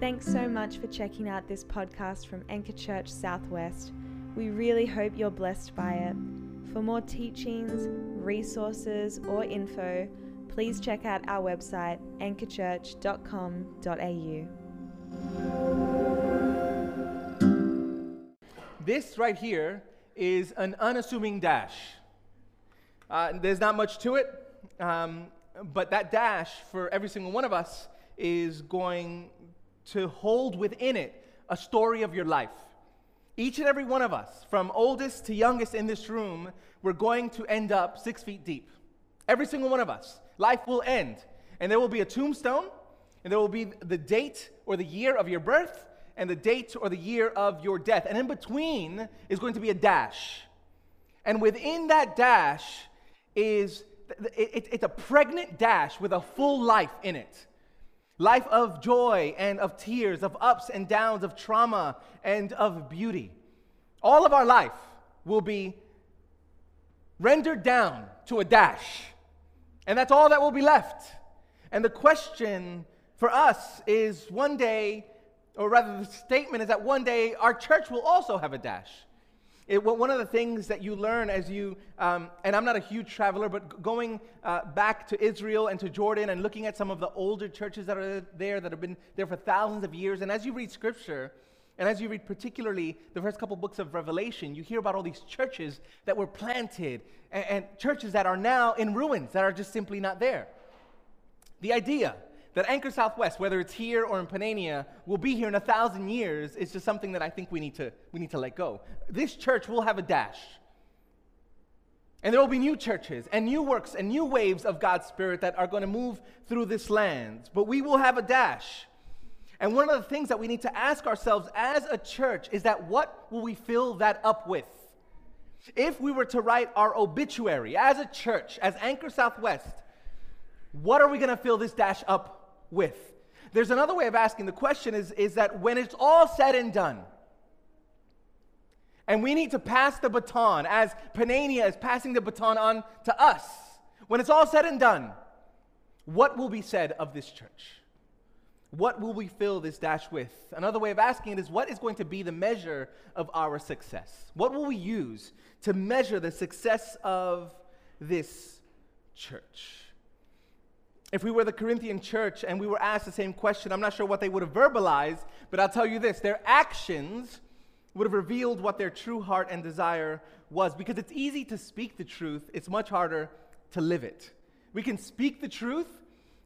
Thanks so much for checking out this podcast from Anchor Church Southwest. We really hope you're blessed by it. For more teachings, resources, or info, please check out our website anchorchurch.com.au. This right here is an unassuming dash. Uh, there's not much to it, um, but that dash for every single one of us is going to hold within it a story of your life. Each and every one of us, from oldest to youngest in this room, we're going to end up six feet deep. Every single one of us. Life will end. And there will be a tombstone, and there will be the date or the year of your birth, and the date or the year of your death. And in between is going to be a dash. And within that dash is, it's a pregnant dash with a full life in it life of joy and of tears, of ups and downs, of trauma and of beauty. All of our life will be rendered down to a dash. And that's all that will be left. And the question for us is one day, or rather, the statement is that one day our church will also have a dash. It, one of the things that you learn as you, um, and I'm not a huge traveler, but going uh, back to Israel and to Jordan and looking at some of the older churches that are there that have been there for thousands of years, and as you read scripture, and as you read particularly the first couple books of Revelation, you hear about all these churches that were planted and, and churches that are now in ruins, that are just simply not there. The idea that Anchor Southwest, whether it's here or in Panania, will be here in a thousand years is just something that I think we need to, we need to let go. This church will have a dash. And there will be new churches and new works and new waves of God's Spirit that are going to move through this land. But we will have a dash. And one of the things that we need to ask ourselves as a church is that what will we fill that up with? If we were to write our obituary as a church, as Anchor Southwest, what are we going to fill this dash up with. There's another way of asking the question is, is that when it's all said and done, and we need to pass the baton as Panania is passing the baton on to us, when it's all said and done, what will be said of this church? What will we fill this dash with? Another way of asking it is what is going to be the measure of our success? What will we use to measure the success of this church? If we were the Corinthian church and we were asked the same question, I'm not sure what they would have verbalized, but I'll tell you this their actions would have revealed what their true heart and desire was. Because it's easy to speak the truth, it's much harder to live it. We can speak the truth,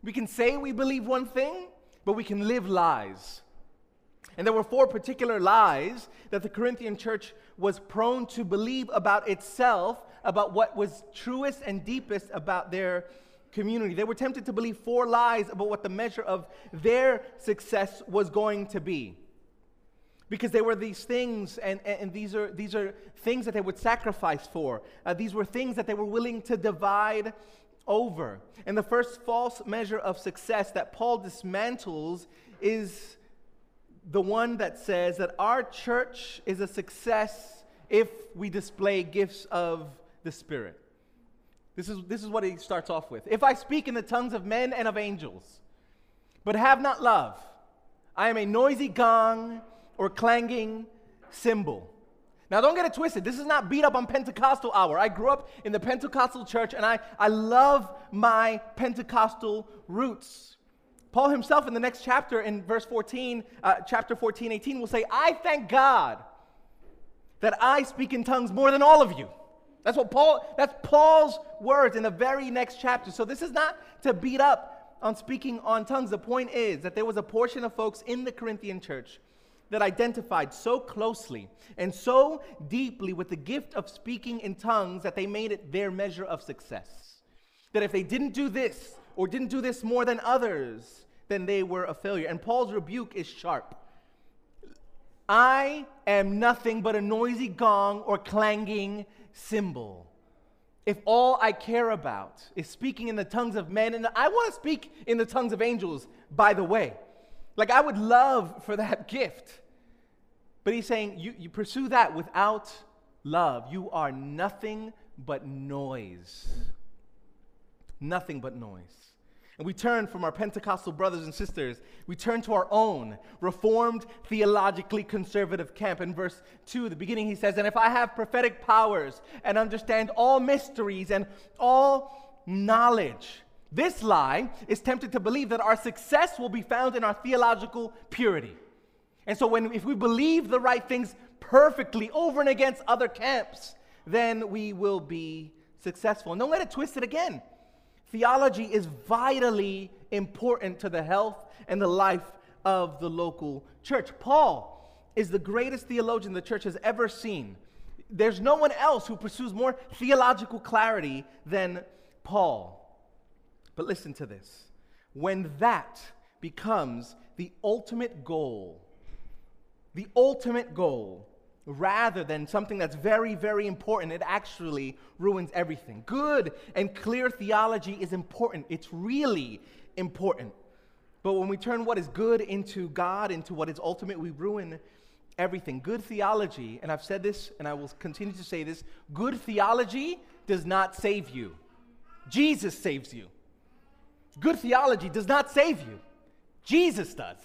we can say we believe one thing, but we can live lies. And there were four particular lies that the Corinthian church was prone to believe about itself, about what was truest and deepest about their community. They were tempted to believe four lies about what the measure of their success was going to be. Because they were these things, and, and these, are, these are things that they would sacrifice for. Uh, these were things that they were willing to divide over. And the first false measure of success that Paul dismantles is the one that says that our church is a success if we display gifts of the Spirit. This is, this is what he starts off with. If I speak in the tongues of men and of angels, but have not love, I am a noisy gong or clanging cymbal. Now, don't get it twisted. This is not beat up on Pentecostal hour. I grew up in the Pentecostal church and I, I love my Pentecostal roots. Paul himself, in the next chapter, in verse 14, uh, chapter 14, 18, will say, I thank God that I speak in tongues more than all of you. That's what Paul, that's Paul's words in the very next chapter. So this is not to beat up on speaking on tongues. The point is that there was a portion of folks in the Corinthian church that identified so closely and so deeply with the gift of speaking in tongues that they made it their measure of success. That if they didn't do this or didn't do this more than others, then they were a failure. And Paul's rebuke is sharp. I am nothing but a noisy gong or clanging cymbal. If all I care about is speaking in the tongues of men, and I want to speak in the tongues of angels, by the way. Like, I would love for that gift. But he's saying, you, you pursue that without love. You are nothing but noise. Nothing but noise. And we turn from our Pentecostal brothers and sisters, we turn to our own Reformed, theologically conservative camp. In verse 2, the beginning, he says, And if I have prophetic powers and understand all mysteries and all knowledge, this lie is tempted to believe that our success will be found in our theological purity. And so, when, if we believe the right things perfectly over and against other camps, then we will be successful. And don't let it twist it again. Theology is vitally important to the health and the life of the local church. Paul is the greatest theologian the church has ever seen. There's no one else who pursues more theological clarity than Paul. But listen to this when that becomes the ultimate goal, the ultimate goal rather than something that's very, very important, it actually ruins everything. Good and clear theology is important, it's really important. But when we turn what is good into God, into what is ultimate, we ruin everything. Good theology, and I've said this and I will continue to say this good theology does not save you, Jesus saves you. Good theology does not save you, Jesus does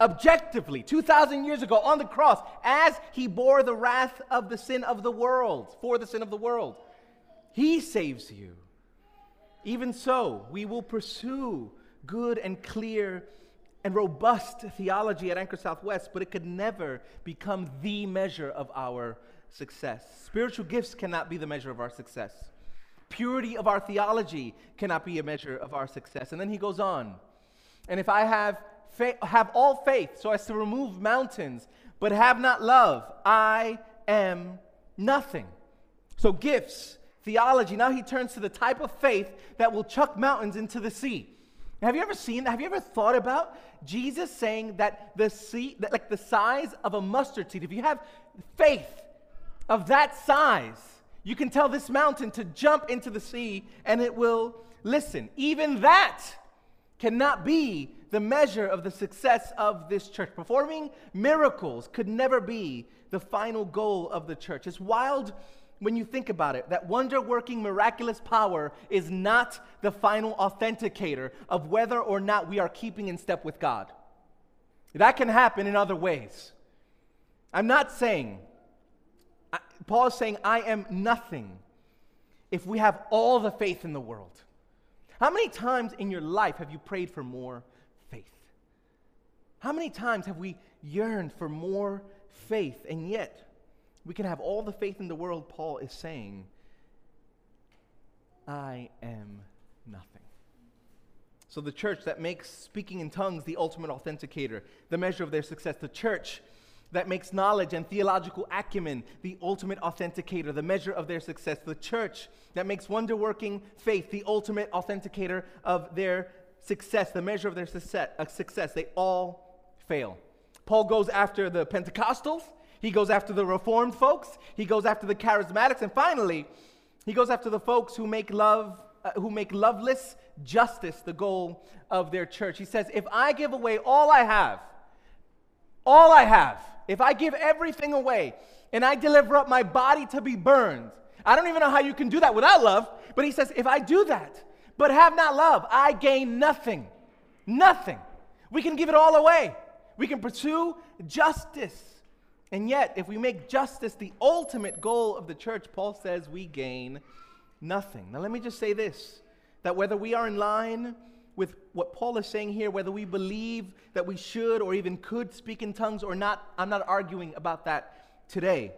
objectively 2,000 years ago on the cross as he bore the wrath of the sin of the world, for the sin of the world. He saves you. Even so, we will pursue good and clear and robust theology at Anchor Southwest, but it could never become the measure of our success. Spiritual gifts cannot be the measure of our success. Purity of our theology cannot be a measure of our success. And then he goes on. And if I have have all faith so as to remove mountains, but have not love, I am nothing. So, gifts, theology. Now he turns to the type of faith that will chuck mountains into the sea. Have you ever seen that? Have you ever thought about Jesus saying that the sea, that like the size of a mustard seed, if you have faith of that size, you can tell this mountain to jump into the sea and it will listen. Even that cannot be the measure of the success of this church. Performing miracles could never be the final goal of the church. It's wild when you think about it that wonder working miraculous power is not the final authenticator of whether or not we are keeping in step with God. That can happen in other ways. I'm not saying, Paul is saying, I am nothing if we have all the faith in the world. How many times in your life have you prayed for more how many times have we yearned for more faith, and yet we can have all the faith in the world, Paul is saying, I am nothing. So, the church that makes speaking in tongues the ultimate authenticator, the measure of their success, the church that makes knowledge and theological acumen the ultimate authenticator, the measure of their success, the church that makes wonder working faith the ultimate authenticator of their success, the measure of their success, they all fail. Paul goes after the Pentecostals, he goes after the Reformed folks, he goes after the charismatics, and finally, he goes after the folks who make love uh, who make loveless justice the goal of their church. He says, "If I give away all I have, all I have, if I give everything away and I deliver up my body to be burned, I don't even know how you can do that without love, but he says, if I do that, but have not love, I gain nothing. Nothing. We can give it all away. We can pursue justice. And yet, if we make justice the ultimate goal of the church, Paul says we gain nothing. Now, let me just say this that whether we are in line with what Paul is saying here, whether we believe that we should or even could speak in tongues or not, I'm not arguing about that today.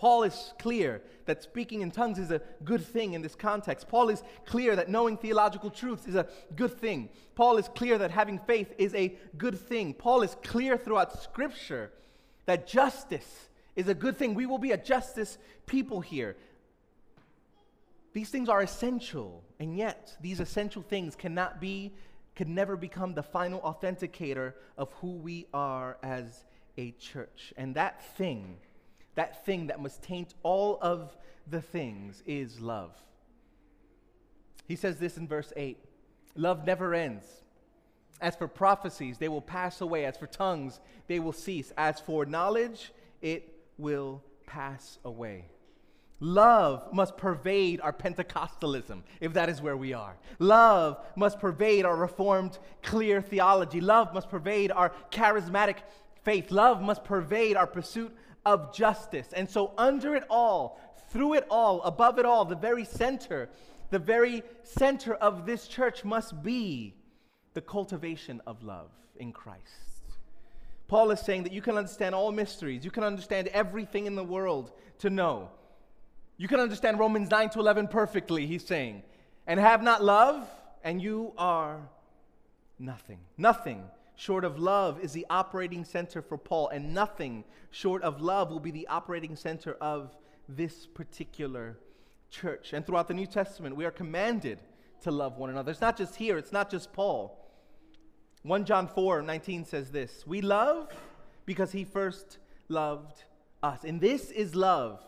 Paul is clear that speaking in tongues is a good thing in this context. Paul is clear that knowing theological truths is a good thing. Paul is clear that having faith is a good thing. Paul is clear throughout Scripture that justice is a good thing. We will be a justice people here. These things are essential, and yet these essential things cannot be, can never become the final authenticator of who we are as a church. And that thing, that thing that must taint all of the things is love. He says this in verse 8 Love never ends. As for prophecies, they will pass away. As for tongues, they will cease. As for knowledge, it will pass away. Love must pervade our Pentecostalism, if that is where we are. Love must pervade our reformed, clear theology. Love must pervade our charismatic faith. Love must pervade our pursuit of justice. And so, under it all, through it all, above it all, the very center, the very center of this church must be the cultivation of love in Christ. Paul is saying that you can understand all mysteries, you can understand everything in the world to know you can understand Romans 9 to 11 perfectly, he's saying. And have not love, and you are nothing. Nothing short of love is the operating center for Paul, and nothing short of love will be the operating center of this particular church. And throughout the New Testament, we are commanded to love one another. It's not just here, it's not just Paul. 1 John 4 19 says this We love because he first loved us. And this is love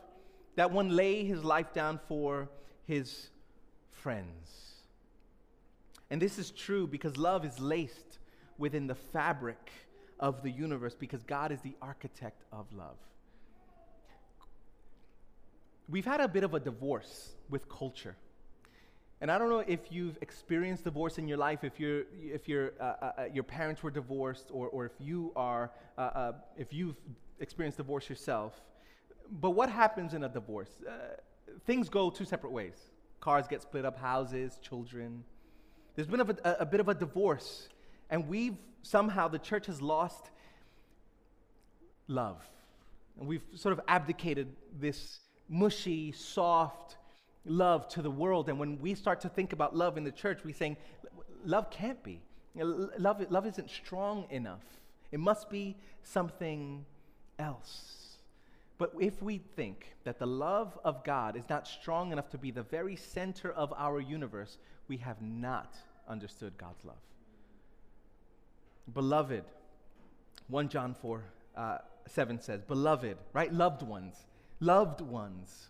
that one lay his life down for his friends. And this is true because love is laced within the fabric of the universe because God is the architect of love. We've had a bit of a divorce with culture. And I don't know if you've experienced divorce in your life, if, you if you uh, uh, uh, your parents were divorced, or, or if, you are, uh, uh, if you've experienced divorce yourself but what happens in a divorce? Uh, things go two separate ways. Cars get split up, houses, children. There's been a, a, a bit of a divorce, and we've somehow, the church has lost love. And we've sort of abdicated this mushy, soft love to the world. And when we start to think about love in the church, we're saying, love can't be. Love, love isn't strong enough. It must be something else. But if we think that the love of God is not strong enough to be the very center of our universe, we have not understood God's love. Beloved, 1 John 4 uh, 7 says, Beloved, right? Loved ones. Loved ones.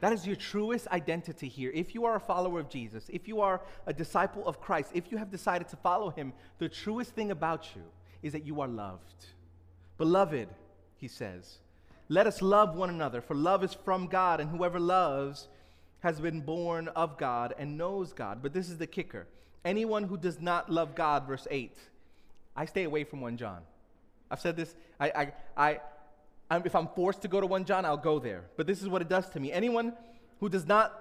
That is your truest identity here. If you are a follower of Jesus, if you are a disciple of Christ, if you have decided to follow him, the truest thing about you is that you are loved. Beloved, he says, let us love one another, for love is from God, and whoever loves has been born of God and knows God. But this is the kicker anyone who does not love God, verse 8, I stay away from 1 John. I've said this, I, I, I, I'm, if I'm forced to go to 1 John, I'll go there. But this is what it does to me. Anyone who does not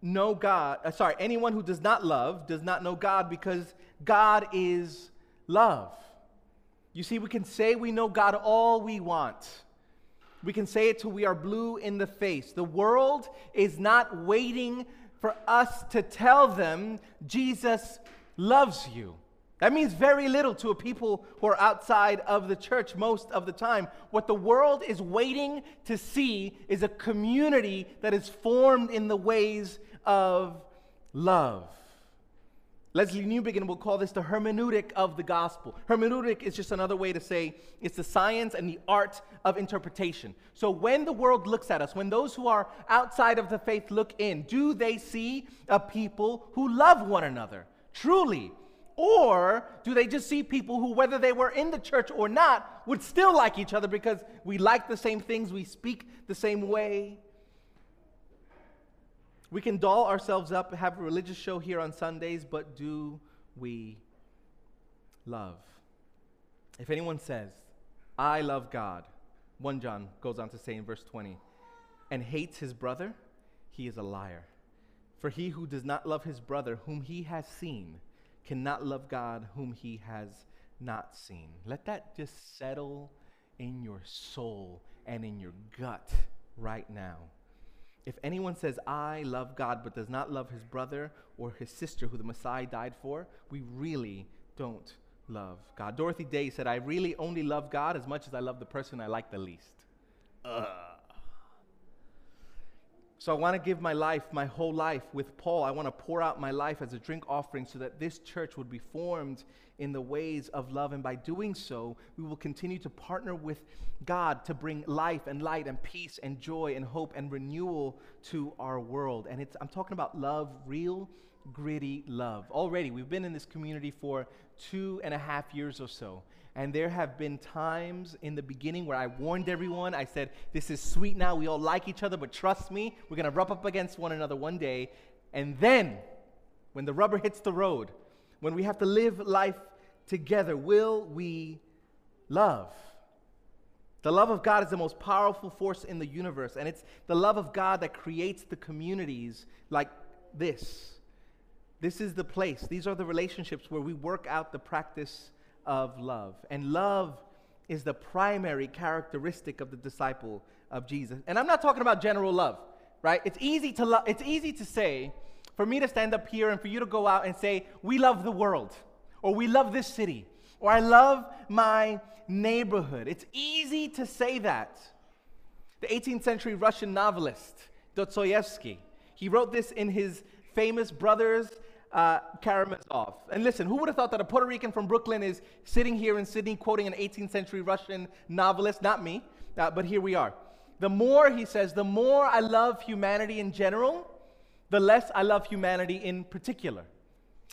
know God, uh, sorry, anyone who does not love does not know God because God is love. You see, we can say we know God all we want. We can say it till we are blue in the face. The world is not waiting for us to tell them Jesus loves you. That means very little to a people who are outside of the church most of the time. What the world is waiting to see is a community that is formed in the ways of love. Lesslie Newbigin will call this the hermeneutic of the gospel. Hermeneutic is just another way to say it's the science and the art of interpretation. So when the world looks at us, when those who are outside of the faith look in, do they see a people who love one another truly? Or do they just see people who, whether they were in the church or not, would still like each other because we like the same things, we speak the same way? We can doll ourselves up, have a religious show here on Sundays, but do we love? If anyone says, I love God, 1 John goes on to say in verse 20, and hates his brother, he is a liar. For he who does not love his brother whom he has seen cannot love God whom he has not seen. Let that just settle in your soul and in your gut right now. If anyone says, I love God, but does not love his brother or his sister who the Messiah died for, we really don't love God. Dorothy Day said, I really only love God as much as I love the person I like the least. Ugh. So I want to give my life, my whole life with Paul. I want to pour out my life as a drink offering so that this church would be formed in the ways of love. And by doing so, we will continue to partner with God to bring life and light and peace and joy and hope and renewal to our world. And I'm talking about love, real, gritty love. Already, we've been in this community for two and a half years or so. And there have been times in the beginning where I warned everyone. I said, This is sweet now. We all like each other, but trust me, we're going to rub up against one another one day. And then, when the rubber hits the road, when we have to live life together, will we love? The love of God is the most powerful force in the universe, and it's the love of God that creates the communities like this. This is the place, these are the relationships where we work out the practice of love. And love is the primary characteristic of the disciple of Jesus. And I'm not talking about general love, right? It's easy to lo- it's easy to say for me to stand up here and for you to go out and say, "We love the world," or "We love this city," or "I love my neighborhood." It's easy to say that. The 18th century Russian novelist Dostoevsky, he wrote this in his famous Brothers uh, Karamazov. And listen, who would have thought that a Puerto Rican from Brooklyn is sitting here in Sydney quoting an 18th century Russian novelist? Not me, uh, but here we are. The more, he says, the more I love humanity in general, the less I love humanity in particular.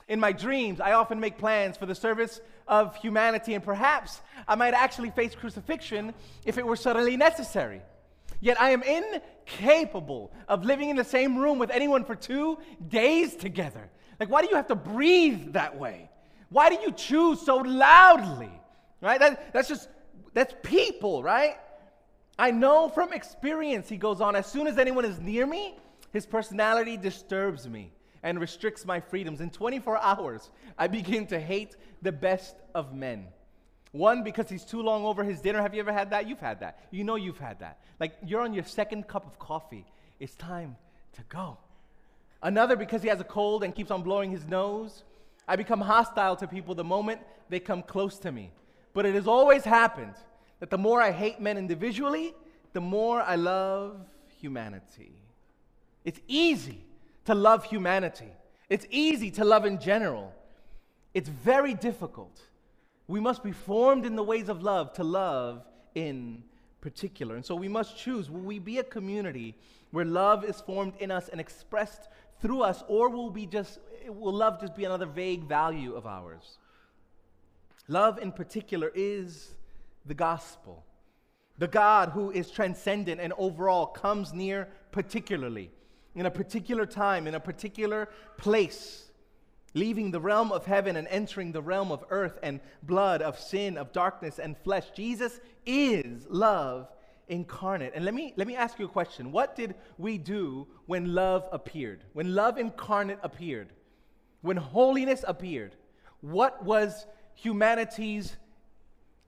In my dreams, I often make plans for the service of humanity, and perhaps I might actually face crucifixion if it were suddenly necessary. Yet I am incapable of living in the same room with anyone for two days together. Like, why do you have to breathe that way? Why do you chew so loudly? Right? That, that's just, that's people, right? I know from experience, he goes on, as soon as anyone is near me, his personality disturbs me and restricts my freedoms. In 24 hours, I begin to hate the best of men. One, because he's too long over his dinner. Have you ever had that? You've had that. You know you've had that. Like you're on your second cup of coffee. It's time to go. Another because he has a cold and keeps on blowing his nose. I become hostile to people the moment they come close to me. But it has always happened that the more I hate men individually, the more I love humanity. It's easy to love humanity, it's easy to love in general. It's very difficult. We must be formed in the ways of love to love in particular. And so we must choose will we be a community where love is formed in us and expressed through us, or will be just will love just be another vague value of ours? Love in particular is the gospel. The God who is transcendent and overall comes near particularly, in a particular time, in a particular place, leaving the realm of heaven and entering the realm of earth and blood, of sin, of darkness and flesh. Jesus is love incarnate. And let me, let me ask you a question. What did we do when love appeared? When love incarnate appeared? When holiness appeared? What was humanity's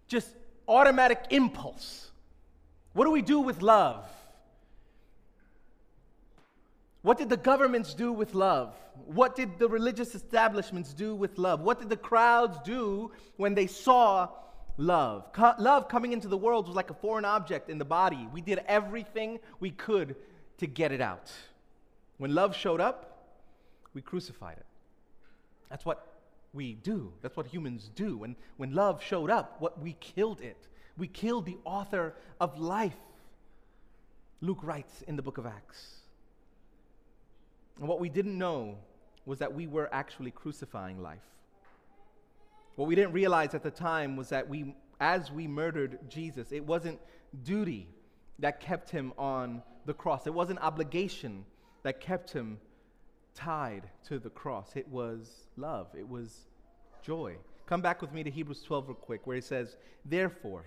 just automatic impulse? What do we do with love? What did the governments do with love? What did the religious establishments do with love? What did the crowds do when they saw love. Co- love coming into the world was like a foreign object in the body. We did everything we could to get it out. When love showed up, we crucified it. That's what we do. That's what humans do. When, when love showed up, what we killed it. We killed the author of life. Luke writes in the book of Acts. And what we didn't know was that we were actually crucifying life. What we didn't realize at the time was that we, as we murdered Jesus, it wasn't duty that kept him on the cross. It wasn't obligation that kept him tied to the cross. It was love, it was joy. Come back with me to Hebrews 12 real quick, where he says, Therefore,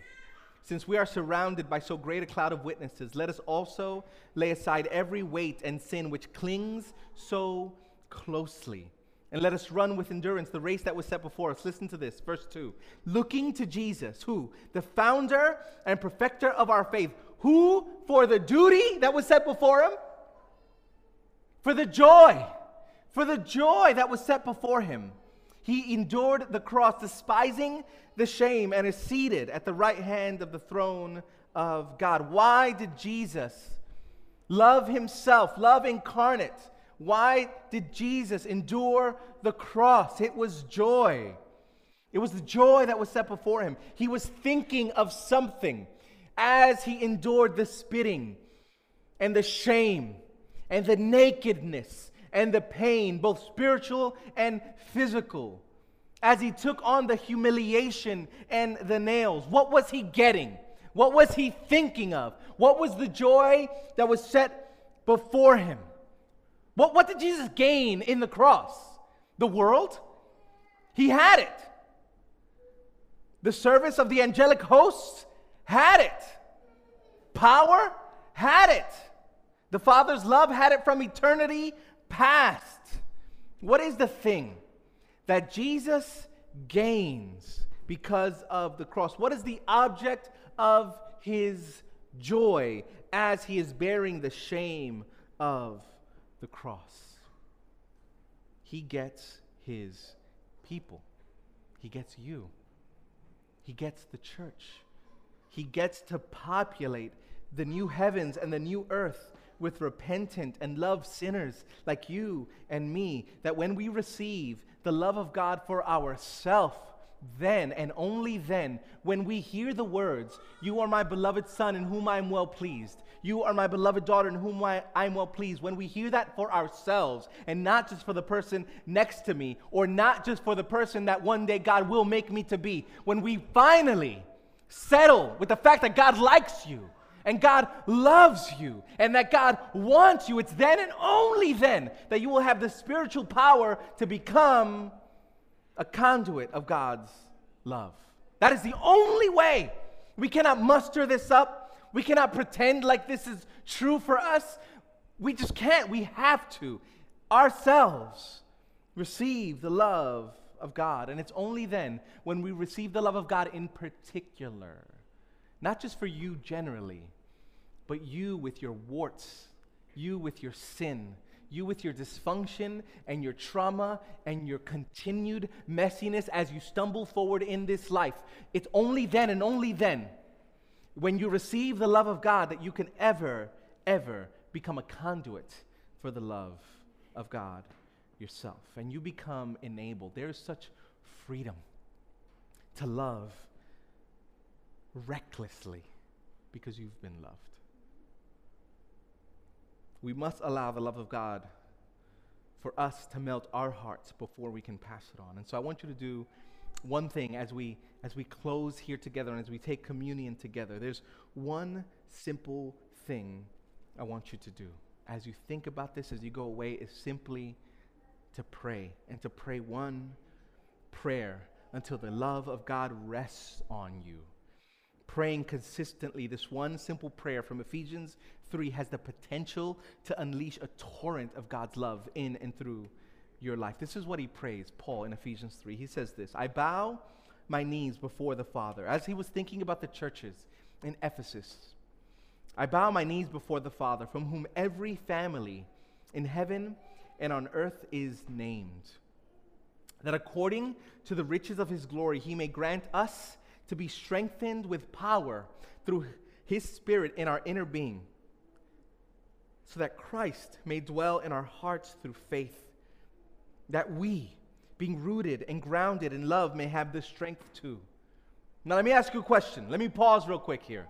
since we are surrounded by so great a cloud of witnesses, let us also lay aside every weight and sin which clings so closely and let us run with endurance the race that was set before us. Listen to this, verse 2. Looking to Jesus, who? The founder and perfecter of our faith, who, for the duty that was set before him, for the joy, for the joy that was set before him, he endured the cross, despising the shame, and is seated at the right hand of the throne of God. Why did Jesus love himself, love incarnate? Why did Jesus endure the cross? It was joy. It was the joy that was set before him. He was thinking of something as he endured the spitting and the shame and the nakedness and the pain, both spiritual and physical, as he took on the humiliation and the nails, what was he getting? What was he thinking of? What was the joy that was set before him? What, what did Jesus gain in the cross? The world? He had it. The service of the angelic hosts had it. Power had it. The Father's love had it from eternity past. What is the thing that Jesus gains because of the cross? What is the object of his joy as he is bearing the shame of the cross? He gets his people, he gets you, he gets the church, he gets to populate the new heavens and the new earth with repentant and loved sinners like you and me, that when we receive the love of God for ourselves, then and only then, when we hear the words, You are my beloved Son in whom I am well pleased, you are my beloved daughter in whom I, am well pleased, when we hear that for ourselves and not just for the person next to me or not just for the person that one day God will make me to be, when we finally settle with the fact that God likes you and God loves you and that God wants you, it's then and only then that you will have the spiritual power to become a conduit of God's love. That is the only way. We cannot muster this up. We cannot pretend like this is true for us. We just can't. We have to ourselves receive the love of God. And it's only then when we receive the love of God in particular not just for you generally, but you with your warts, you with your sin, you with your dysfunction and your trauma and your continued messiness as you stumble forward in this life. It's only then and only then, when you receive the love of God, that you can ever, ever become a conduit for the love of God yourself. And you become enabled. There is such freedom to love recklessly because you've been loved. We must allow the love of God for us to melt our hearts before we can pass it on. And so I want you to do one thing as we as we close here together and as we take communion together. There's one simple thing I want you to do. As you think about this as you go away is simply to pray and to pray one prayer until the love of God rests on you praying consistently, this one simple prayer from Ephesians 3 has the potential to unleash a torrent of God's love in and through your life. This is what he prays, Paul, in Ephesians 3. He says this I bow my knees before the Father. As he was thinking about the churches in Ephesus, I bow my knees before the Father, from whom every family in heaven and on earth is named. That according to the riches of his glory, he may grant us to be strengthened with power through his Spirit in our inner being, so that Christ may dwell in our hearts through faith, that we, being rooted and grounded in love, may have the strength too. Now, let me ask you a question. Let me pause real quick here.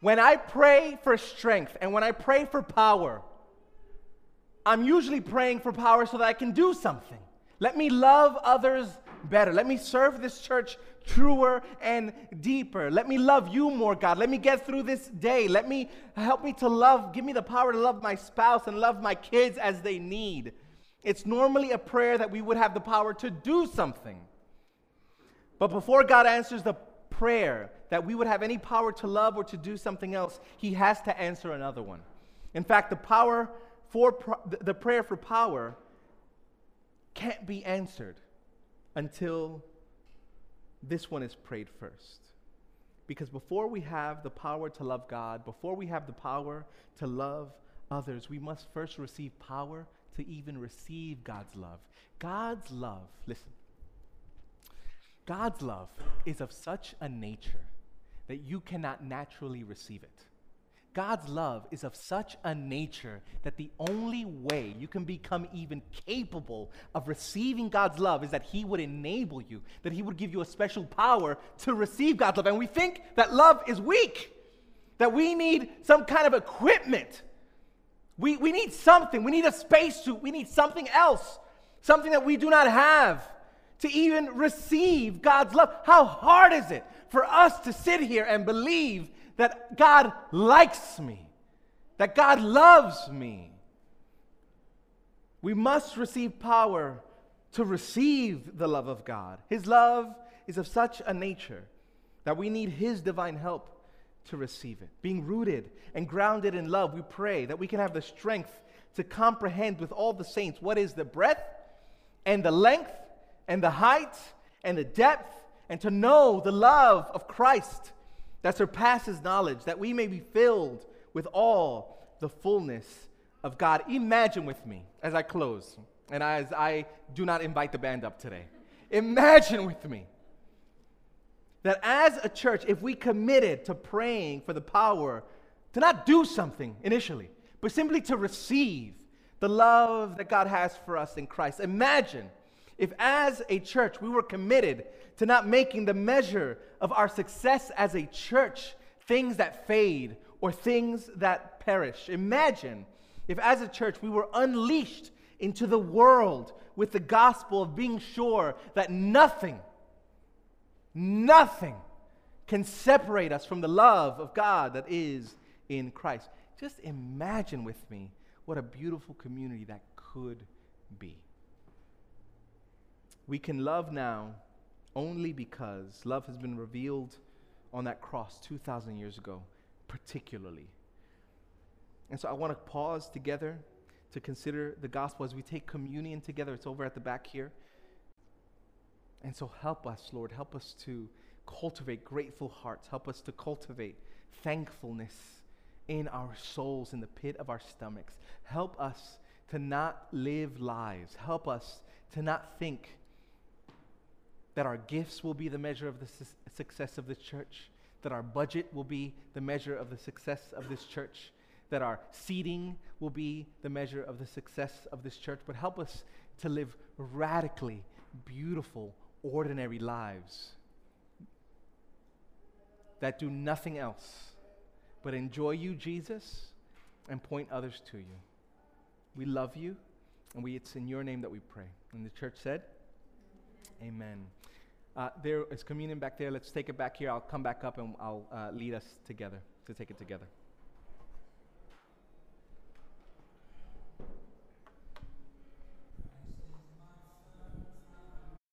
When I pray for strength and when I pray for power, I'm usually praying for power so that I can do something. Let me love others better. Let me serve this church truer and deeper. Let me love you more, God. Let me get through this day. Let me help me to love, give me the power to love my spouse and love my kids as they need. It's normally a prayer that we would have the power to do something. But before God answers the prayer that we would have any power to love or to do something else, He has to answer another one. In fact, the power for the prayer for power can't be answered until this one is prayed first. Because before we have the power to love God, before we have the power to love others, we must first receive power to even receive God's love. God's love, listen, God's love is of such a nature that you cannot naturally receive it. God's love is of such a nature that the only way you can become even capable of receiving God's love is that He would enable you, that He would give you a special power to receive God's love. And we think that love is weak, that we need some kind of equipment. We, we need something. We need a spacesuit. We need something else, something that we do not have to even receive God's love. How hard is it for us to sit here and believe that God likes me, that God loves me? We must receive power to receive the love of God. His love is of such a nature that we need His divine help to receive it. Being rooted and grounded in love, we pray that we can have the strength to comprehend with all the saints what is the breadth and the length and the height and the depth, and to know the love of Christ that surpasses knowledge, that we may be filled with all the fullness of God. Imagine with me as I close and as I do not invite the band up today. Imagine with me that as a church, if we committed to praying for the power to not do something initially, but simply to receive the love that God has for us in Christ, imagine if as a church we were committed to not making the measure of our success as a church things that fade or things that perish. Imagine if as a church we were unleashed into the world with the gospel of being sure that nothing, nothing can separate us from the love of God that is in Christ. Just imagine with me what a beautiful community that could be. We can love now only because love has been revealed on that cross 2,000 years ago, particularly. And so I want to pause together to consider the gospel as we take communion together. It's over at the back here. And so help us, Lord. Help us to cultivate grateful hearts. Help us to cultivate thankfulness in our souls, in the pit of our stomachs. Help us to not live lives. Help us to not think that our gifts will be the measure of the su- success of the church, that our budget will be the measure of the success of this church, that our seating will be the measure of the success of this church, but help us to live radically beautiful, ordinary lives that do nothing else but enjoy you, Jesus, and point others to you. We love you, and we, it's in your name that we pray. And the church said, Amen. Uh, there is communion back there. Let's take it back here. I'll come back up and I'll uh, lead us together to take it together.